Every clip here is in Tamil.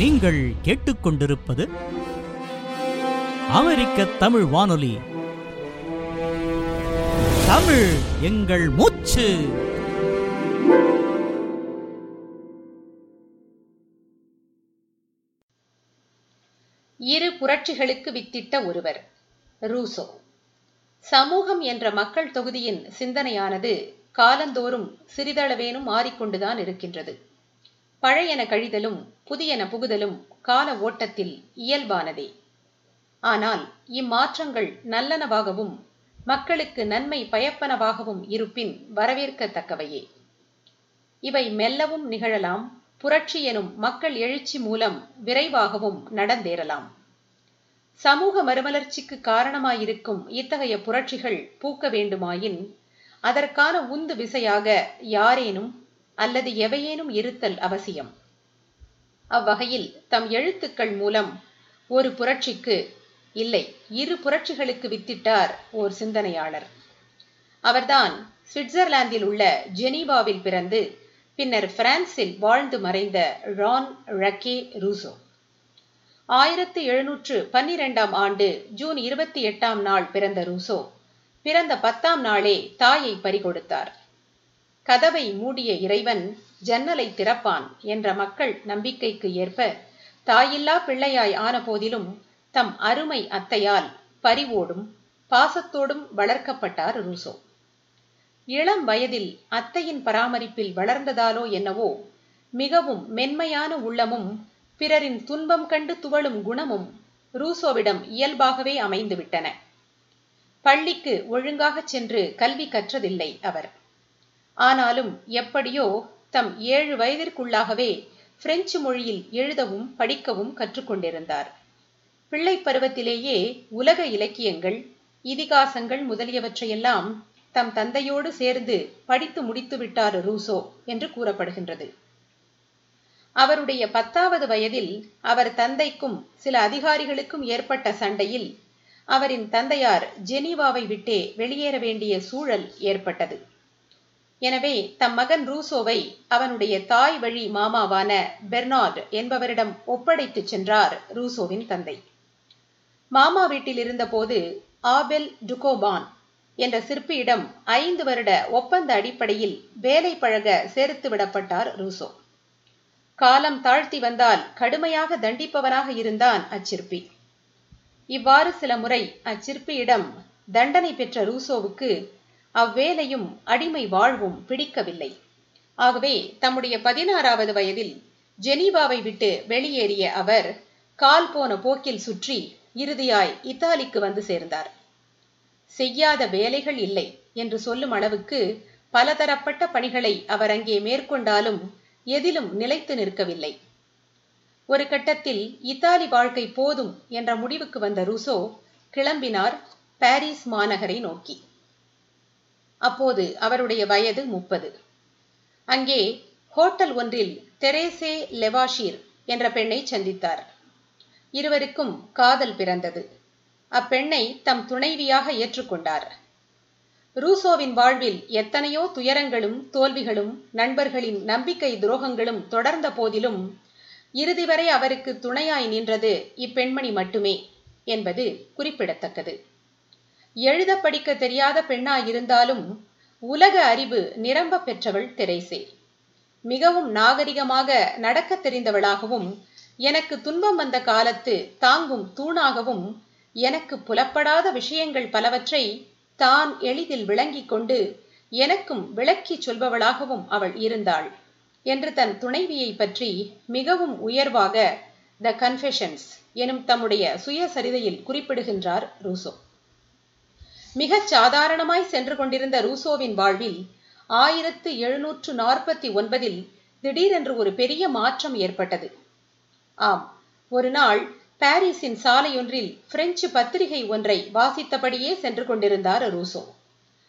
நீங்கள் கேட்டுக்கொண்டிருப்பது அமெரிக்க தமிழ் வானொலி. தமிழ் எங்கள் மூச்சு. இரு புரட்சிகளுக்கு வித்திட்ட ஒருவர் ரூசோ. சமூகம் என்ற மக்கள் தொகுதியின் சிந்தனையானது காலந்தோறும் சிறிதளவேனும் மாறிக்கொண்டுதான் இருக்கின்றது. பழையன கழிதலும் புதியன புகுதலும் கால ஓட்டத்தில் இயல்பானதே. ஆனால் இம்மாற்றங்கள் நல்லனவாகவும் மக்களுக்கு நன்மை பயப்பனவாகவும் இருப்பின் வரவேற்கத்தக்கவையே. இவை மெல்லவும் நிகழலாம் புரட்சி எனும் மக்கள் எழுச்சி மூலம் விரைவாகவும் நடந்தேறலாம். சமூக மறுமலர்ச்சிக்கு காரணமாயிருக்கும் இத்தகைய புரட்சிகள் பூக்க வேண்டுமாயின் அதற்கான உந்து விசையாக யாரேனும் அல்லது எவையேனும் இருத்தல் அவசியம். அவ்வகையில் தம் எழுத்துக்கள் மூலம் ஒரு புரட்சிக்கு இல்லை இரு புரட்சிகளுக்கு வித்திட்டார் ஓர் சிந்தனையாளர். அவர்தான் சுவிட்சர்லாந்தில் உள்ள ஜெனீவாவில் பிறந்து பின்னர் பிரான்சில் வாழ்ந்து மறைந்த ரான் ரக்கே ரூசோ. ஆயிரத்து எழுநூற்று பன்னிரெண்டாம் ஆண்டு ஜூன் இருபத்தி எட்டாம் நாள் பிறந்த ரூசோ பிறந்த பத்தாம் நாளே தாயை பறிகொடுத்தார். கதவை மூடிய இறைவன் ஜன்னலை திறப்பான் என்ற மக்கள் நம்பிக்கைக்கு ஏற்ப தாயில்லா பிள்ளையாய் ஆன போதிலும் தம் அருமை அத்தையால் பரிவோடும் பாசத்தோடும் வளர்க்கப்பட்டார் ரூசோ. இளம் வயதில் அத்தையின் பராமரிப்பில் வளர்ந்ததாலோ என்னவோ மிகவும் மென்மையான உள்ளமும் பிறரின் துன்பம் கண்டு துவளும் குணமும் ரூசோவிடம் இயல்பாகவே அமைந்துவிட்டன. பள்ளிக்கு ஒழுங்காகச் சென்று கல்வி கற்றதில்லை அவர். ஆனாலும் எப்படியோ தம் ஏழு வயதிற்குள்ளாகவே பிரெஞ்சு மொழியில் எழுதவும் படிக்கவும் கற்றுக்கொண்டிருந்தார். பிள்ளை பருவத்திலேயே உலக இலக்கியங்கள் இதிகாசங்கள் முதலியவற்றையெல்லாம் தம் தந்தையோடு சேர்ந்து படித்து முடித்து விட்டார் ரூசோ என்று கூறப்படுகின்றது. அவருடைய பத்தாவது வயதில் அவர் தந்தைக்கும் சில அதிகாரிகளுக்கும் ஏற்பட்ட சண்டையில் அவரின் தந்தையார் ஜெனீவாவை விட்டே வெளியேற வேண்டிய சூழல் ஏற்பட்டது. எனவே தம் மகன் ரூசோவை அவனுடைய தாய் வழி மாமாவான பெர்னார்ட் என்பவரிடம் ஒப்படைத்துச் சென்றார் ரூசோவின் தந்தை. மாமா வீட்டில் இருந்தபோது ஆபெல் டுகோபான் என்ற சிற்பியிடம் ஐந்து வருட ஒப்பந்த அடிப்படையில் வேலை பழக சேர்த்து விடப்பட்டார் ரூசோ. காலம் தாழ்த்தி வந்தால் கடுமையாக தண்டிப்பவனாக இருந்தான் அச்சிற்பி. இவ்வாறு சில முறை அச்சிற்பியிடம் தண்டனை பெற்ற ரூசோவுக்கு அவ்வேலையும் அடிமை வாழ்வும் பிடிக்கவில்லை. ஆகவே தம்முடைய பதினாறாவது வயதில் ஜெனீவாவை விட்டு வெளியேறிய அவர் கால் போன போக்கில் சுற்றி இறுதியாய் இத்தாலிக்கு வந்து சேர்ந்தார். செய்யாத வேலைகள் இல்லை என்று சொல்லும் அளவுக்கு பலதரப்பட்ட பணிகளை அவர் அங்கே மேற்கொண்டாலும் எதிலும் நிலைத்து நிற்கவில்லை. ஒரு கட்டத்தில் இத்தாலி வாழ்க்கை போதும் என்ற முடிவுக்கு வந்த ரூசோ கிளம்பினார் பாரிஸ் மாநகரை நோக்கி. அப்போது அவருடைய வயது முப்பது. அங்கே ஹோட்டல் ஒன்றில் தெரேசே லெவாஷீர் என்ற பெண்ணை சந்தித்தார். இருவருக்கும் காதல் பிறந்தது. அப்பெண்ணை தம் துணைவியாக ஏற்றுக்கொண்டார். ரூசோவின் வாழ்வில் எத்தனையோ துயரங்களும் தோல்விகளும் நண்பர்களின் நம்பிக்கை துரோகங்களும் தொடர்ந்த போதிலும் இறுதி வரை அவருக்கு துணையாய் நின்றது இப்பெண்மணி மட்டுமே என்பது குறிப்பிடத்தக்கது. எழுத படிக்க தெரியாத பெண்ணாயிருந்தாலும் உலக அறிவு நிரம்ப பெற்றவள் தெரேசே. மிகவும் நாகரிகமாக நடக்க தெரிந்தவளாகவும் எனக்கு துன்பம் வந்த காலத்து தாங்கும் தூணாகவும் எனக்கு புலப்படாத விஷயங்கள் பலவற்றை தான் எளிதில் விளங்கிக் கொண்டு எனக்கும் விளக்கிச் சொல்பவளாகவும் அவள் இருந்தாள் என்று தன் துணைவியை பற்றி மிகவும் உயர்வாக த கன்ஃபெஷன்ஸ் எனும் தம்முடைய சுயசரிதையில் குறிப்பிடுகின்றார் ரூசோ. மிகச் சாதாரணமாய் சென்று கொண்டிருந்த ரூசோவின் வாழ்வில் ஆயிரத்து எழுநூற்று நாற்பத்தி ஒன்பதில் திடீரென்று ஒரு பெரிய மாற்றம் ஏற்பட்டது. ஆம் ஒரு நாள் பாரிஸின் சாலையொன்றில் பிரெஞ்சு பத்திரிகை ஒன்றை வாசித்தபடியே சென்று கொண்டிருந்தார் ரூசோ.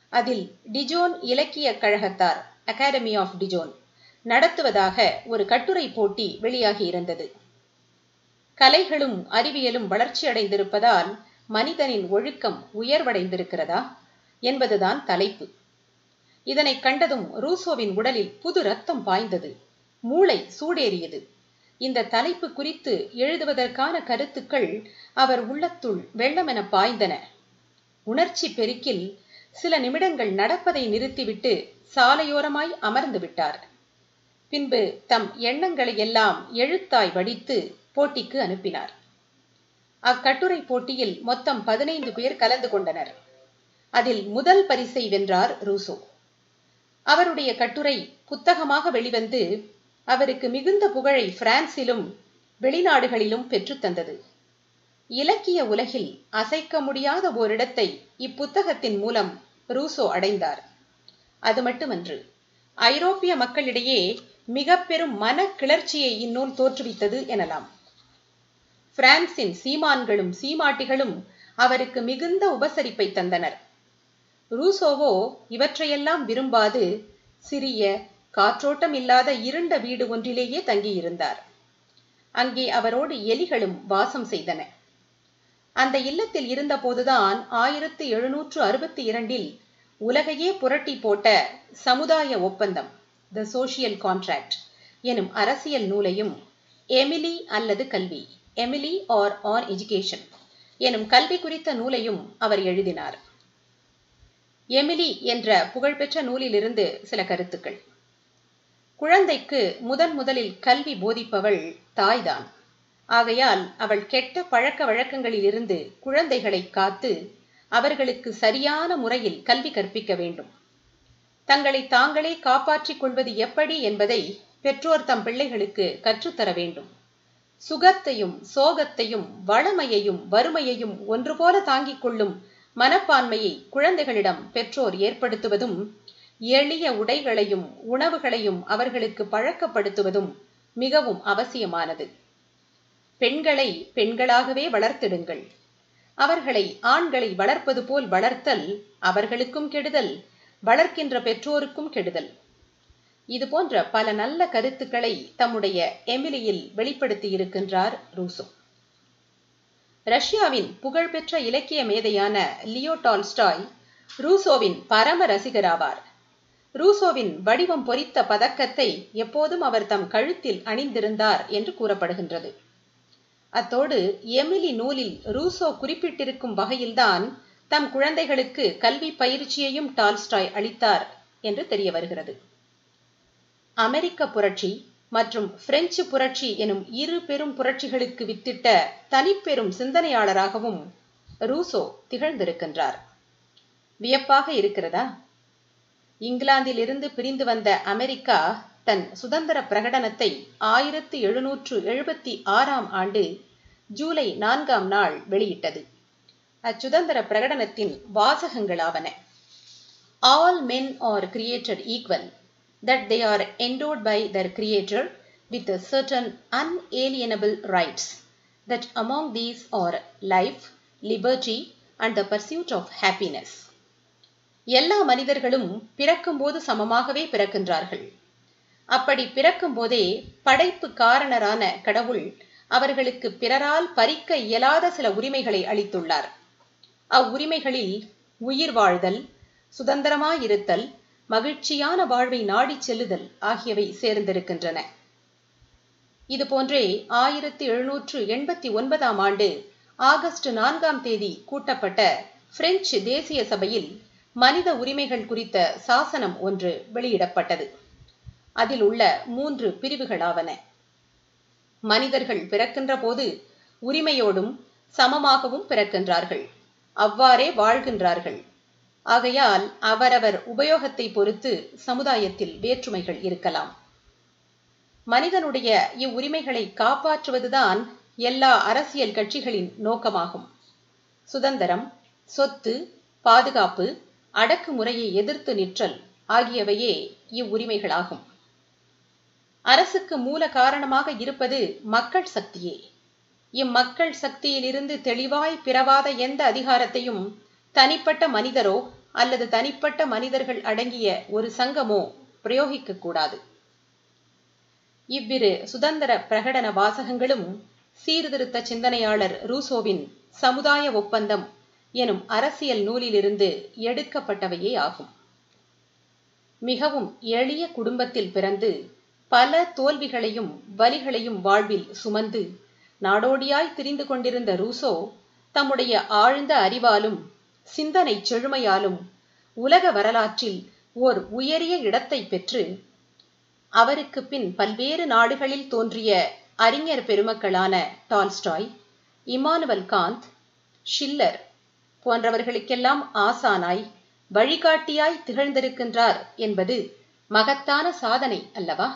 அதில் டிஜோன் இலக்கிய கழகத்தார் அகாடமி ஆஃப் டிஜோன் நடத்துவதாக ஒரு கட்டுரை போட்டி வெளியாகி இருந்தது. கலைகளும் அறிவியலும் வளர்ச்சியடைந்திருப்பதால் மனிதனின் ஒழுக்கம் உயர்வடைந்திருக்கிறதா என்பதுதான் தலைப்பு. இதனை கண்டதும் ரூசோவின் உடலில் புது ரத்தம் பாய்ந்தது. மூளை சூடேறியது. இந்த தலைப்பு குறித்து எழுதுவதற்கான கருத்துக்கள் அவர் உள்ளத்துள் வெள்ளமென பாய்ந்தன. உணர்ச்சி பெருக்கில் சில நிமிடங்கள் நடப்பதை நிறுத்திவிட்டு சாலையோரமாய் அமர்ந்து விட்டார். பின்பு தம் எண்ணங்களை எல்லாம் எழுத்தாய் வடித்து போட்டிக்கு அனுப்பினார். அக்கட்டுரை போட்டியில் மொத்தம் பதினைந்து பேர் கலந்து கொண்டனர். அதில் முதல் பரிசை வென்றார் ரூசோ. அவருடைய கட்டுரை புத்தகமாக வெளிவந்து அவருக்கு மிகுந்த புகழை பிரான்சிலும் வெளிநாடுகளிலும் பெற்றுத்தந்தது இலக்கிய உலகில் அசைக்க முடியாத ஓரிடத்தை இப்புத்தகத்தின் மூலம் ரூசோ அடைந்தார். அது மட்டுமன்று ஐரோப்பிய மக்களிடையே மிக பெரும் மன கிளர்ச்சியை இந்நூல் தோற்றுவித்தது எனலாம். பிரான்சின் சீமான்களும் சீமாட்டிகளும் அவருக்கு மிகுந்த உபசரிப்பை தந்தனர். ரூசோவோ இவற்றையெல்லாம் விரும்பாது சிறிய காற்றோட்டம் இல்லாத இருண்ட வீடு ஒன்றிலேயே தங்கியிருந்தார். அங்கே அவரோடு எலிகளும் வாசம் செய்தன. அந்த இல்லத்தில் இருந்தபோதுதான் ஆயிரத்து எழுநூற்று அறுபத்தி இரண்டில் உலகையே புரட்டி போட்ட சமுதாய ஒப்பந்தம் த சோஷியல் கான்ட்ராக்ட் எனும் அரசியல் நூலையும் எமிலி அல்லது கல்வி எமிலி ஆர் ஆன் எஜுகேஷன் எனும் கல்வி குறித்த நூலையும் அவர் எழுதினார். எமிலி என்ற புகழ்பெற்ற நூலிலிருந்து சில கருத்துக்கள். குழந்தைக்கு முதன் முதலில் கல்வி போதிப்பவள் தாய்தான். ஆகையால் அவள் கெட்ட பழக்க வழக்கங்களிலிருந்து குழந்தைகளை காத்து அவர்களுக்கு சரியான முறையில் கல்வி கற்பிக்க வேண்டும். தங்களை தாங்களே காப்பாற்றிக் கொள்வது எப்படி என்பதை பெற்றோர் தம் பிள்ளைகளுக்கு கற்றுத்தர வேண்டும். சுகத்தையும் சோகத்தையும் வளமையையும் வறுமையையும் ஒன்றுபோல தாங்கிக் கொள்ளும் மனப்பான்மையை குழந்தைகளிடம் பெற்றோர் ஏற்படுத்துவதும் எளிய உடைகளையும் உணவுகளையும் அவர்களுக்கு பழக்கப்படுத்துவதும் மிகவும் அவசியமானது. பெண்களை பெண்களாகவே வளர்த்திடுங்கள். அவர்களை ஆண்களை வளர்ப்பது போல் வளர்த்தல் அவர்களுக்கும் கெடுதல் வளர்க்கின்ற பெற்றோருக்கும் கெடுதல். இது போன்ற பல நல்ல கருத்துக்களை தம்முடைய எமிலியில் வெளிப்படுத்தியிருக்கின்றார் ரூசோ. ரஷ்யாவின் புகழ்பெற்ற இலக்கிய மேதையான லியோ டால்ஸ்டாய் ரூசோவின் பரம ரசிகராவார். ரூசோவின் வடிவம் பொறித்த பதக்கத்தை எப்போதும் அவர் தம் கழுத்தில் அணிந்திருந்தார் என்று கூறப்படுகின்றது. அத்தோடு எமிலி நூலில் ரூசோ குறிப்பிட்டிருக்கும் வகையில்தான் தம் குழந்தைகளுக்கு கல்வி பயிற்சியையும் டால்ஸ்டாய் அளித்தார் என்று தெரிய வருகிறது. அமெரிக்க புரட்சி மற்றும் பிரெஞ்சு புரட்சி எனும் இரு பெரும் புரட்சிகளுக்கு வித்திட்ட தனிப்பெரும் சிந்தனையாளராகவும் ரூசோ திகழ்ந்திருக்கின்றார். வியப்பாக இருக்கிறதா? இங்கிலாந்திலிருந்து பிரிந்து வந்த அமெரிக்கா தன் சுதந்திர பிரகடனத்தை ஆயிரத்து எழுநூற்று எழுபத்தி ஆறாம் ஆண்டு ஜூலை நான்காம் நாள் வெளியிட்டது. அச்சுதந்திர பிரகடனத்தின் வாசகங்களாவன. All men are created equal that they are endowed by their Creator with a certain unalienable rights, that among these are life, liberty, and the pursuit of happiness. எல்லா மனிதர்களும் பிறக்கும்போது சமமாகவே பிறக்கின்றார்கள் அப்படி பிறக்கும்போதே படைப்பு காரணரான கடவுள் அவர்களுக்கு பிறரால் பறிக்க இயலாத சில உரிமைகளை அளித்துள்ளார் அவ்வுரிமைகளில் உயிர் வாழ்தல் சுதந்திரமாயிருத்தல் மகிழ்ச்சியான வாழ்வை நாடிச் செல்லுதல் ஆகியவை சேர்ந்திருக்கின்றன. இதுபோன்றே ஆயிரத்தி எழுநூற்று எண்பத்தி ஒன்பதாம் ஆண்டு ஆகஸ்ட் நான்காம் தேதி கூட்டப்பட்ட பிரெஞ்சு தேசிய சபையில் மனித உரிமைகள் குறித்த சாசனம் ஒன்று வெளியிடப்பட்டது. அதில் உள்ள மூன்று பிரிவுகளாவன. மனிதர்கள் பிறக்கின்ற போது உரிமையோடும் சமமாகவும் பிறக்கின்றார்கள். அவ்வாறே வாழ்கின்றார்கள். ஆகையால் அவரவர் உபயோகத்தை பொறுத்து சமுதாயத்தில் வேற்றுமைகள் இருக்கலாம். மனிதனுடைய இவ்வுரிமைகளை காப்பாற்றுவதுதான் எல்லா அரசியல் கட்சிகளின் நோக்கமாகும். சுதந்திரம் சொத்து பாதுகாப்பு அடக்குமுறையை எதிர்த்து நிற்றல் ஆகியவையே இவ்வுரிமைகளாகும். அரசுக்கு மூல காரணமாக இருப்பது மக்கள் சக்தியே. இம்மக்கள் சக்தியிலிருந்து தெளிவாய் பிறவாத எந்த அதிகாரத்தையும் தனிப்பட்ட மனிதரோ அல்லது தனிப்பட்ட மனிதர்கள் அடங்கிய ஒரு சங்கமோ பிரயோகிக்க கூடாது இவ்விரு சுதந்திர பிரகடன வாசகங்களும் சீர்திருத்த சிந்தனையாளர் ரூசோவின் சமுதாய ஒப்பந்தம் எனும் அரசியல் நூலிலிருந்து எடுக்கப்பட்டவையே ஆகும். மிகவும் எளிய குடும்பத்தில் பிறந்து பல தோல்விகளையும் வலிகளையும் வாழ்வில் சுமந்து நாடோடியாய் திரிந்து கொண்டிருந்த ரூசோ தம்முடைய ஆழ்ந்த அறிவாலும் சிந்தனை செழுமையாலும் உலக வரலாற்றில் ஓர் உயரிய இடத்தை பெற்று அவருக்கு பின் பல்வேறு நாடுகளில் தோன்றிய அறிஞர் பெருமக்களான டால்ஸ்டாய் இமானுவல் காந்த் ஷில்லர் போன்றவர்களுக்கெல்லாம் ஆசானாய் வழிகாட்டியாய் திகழ்ந்திருக்கின்றார் என்பது மகத்தான சாதனை அல்லவா?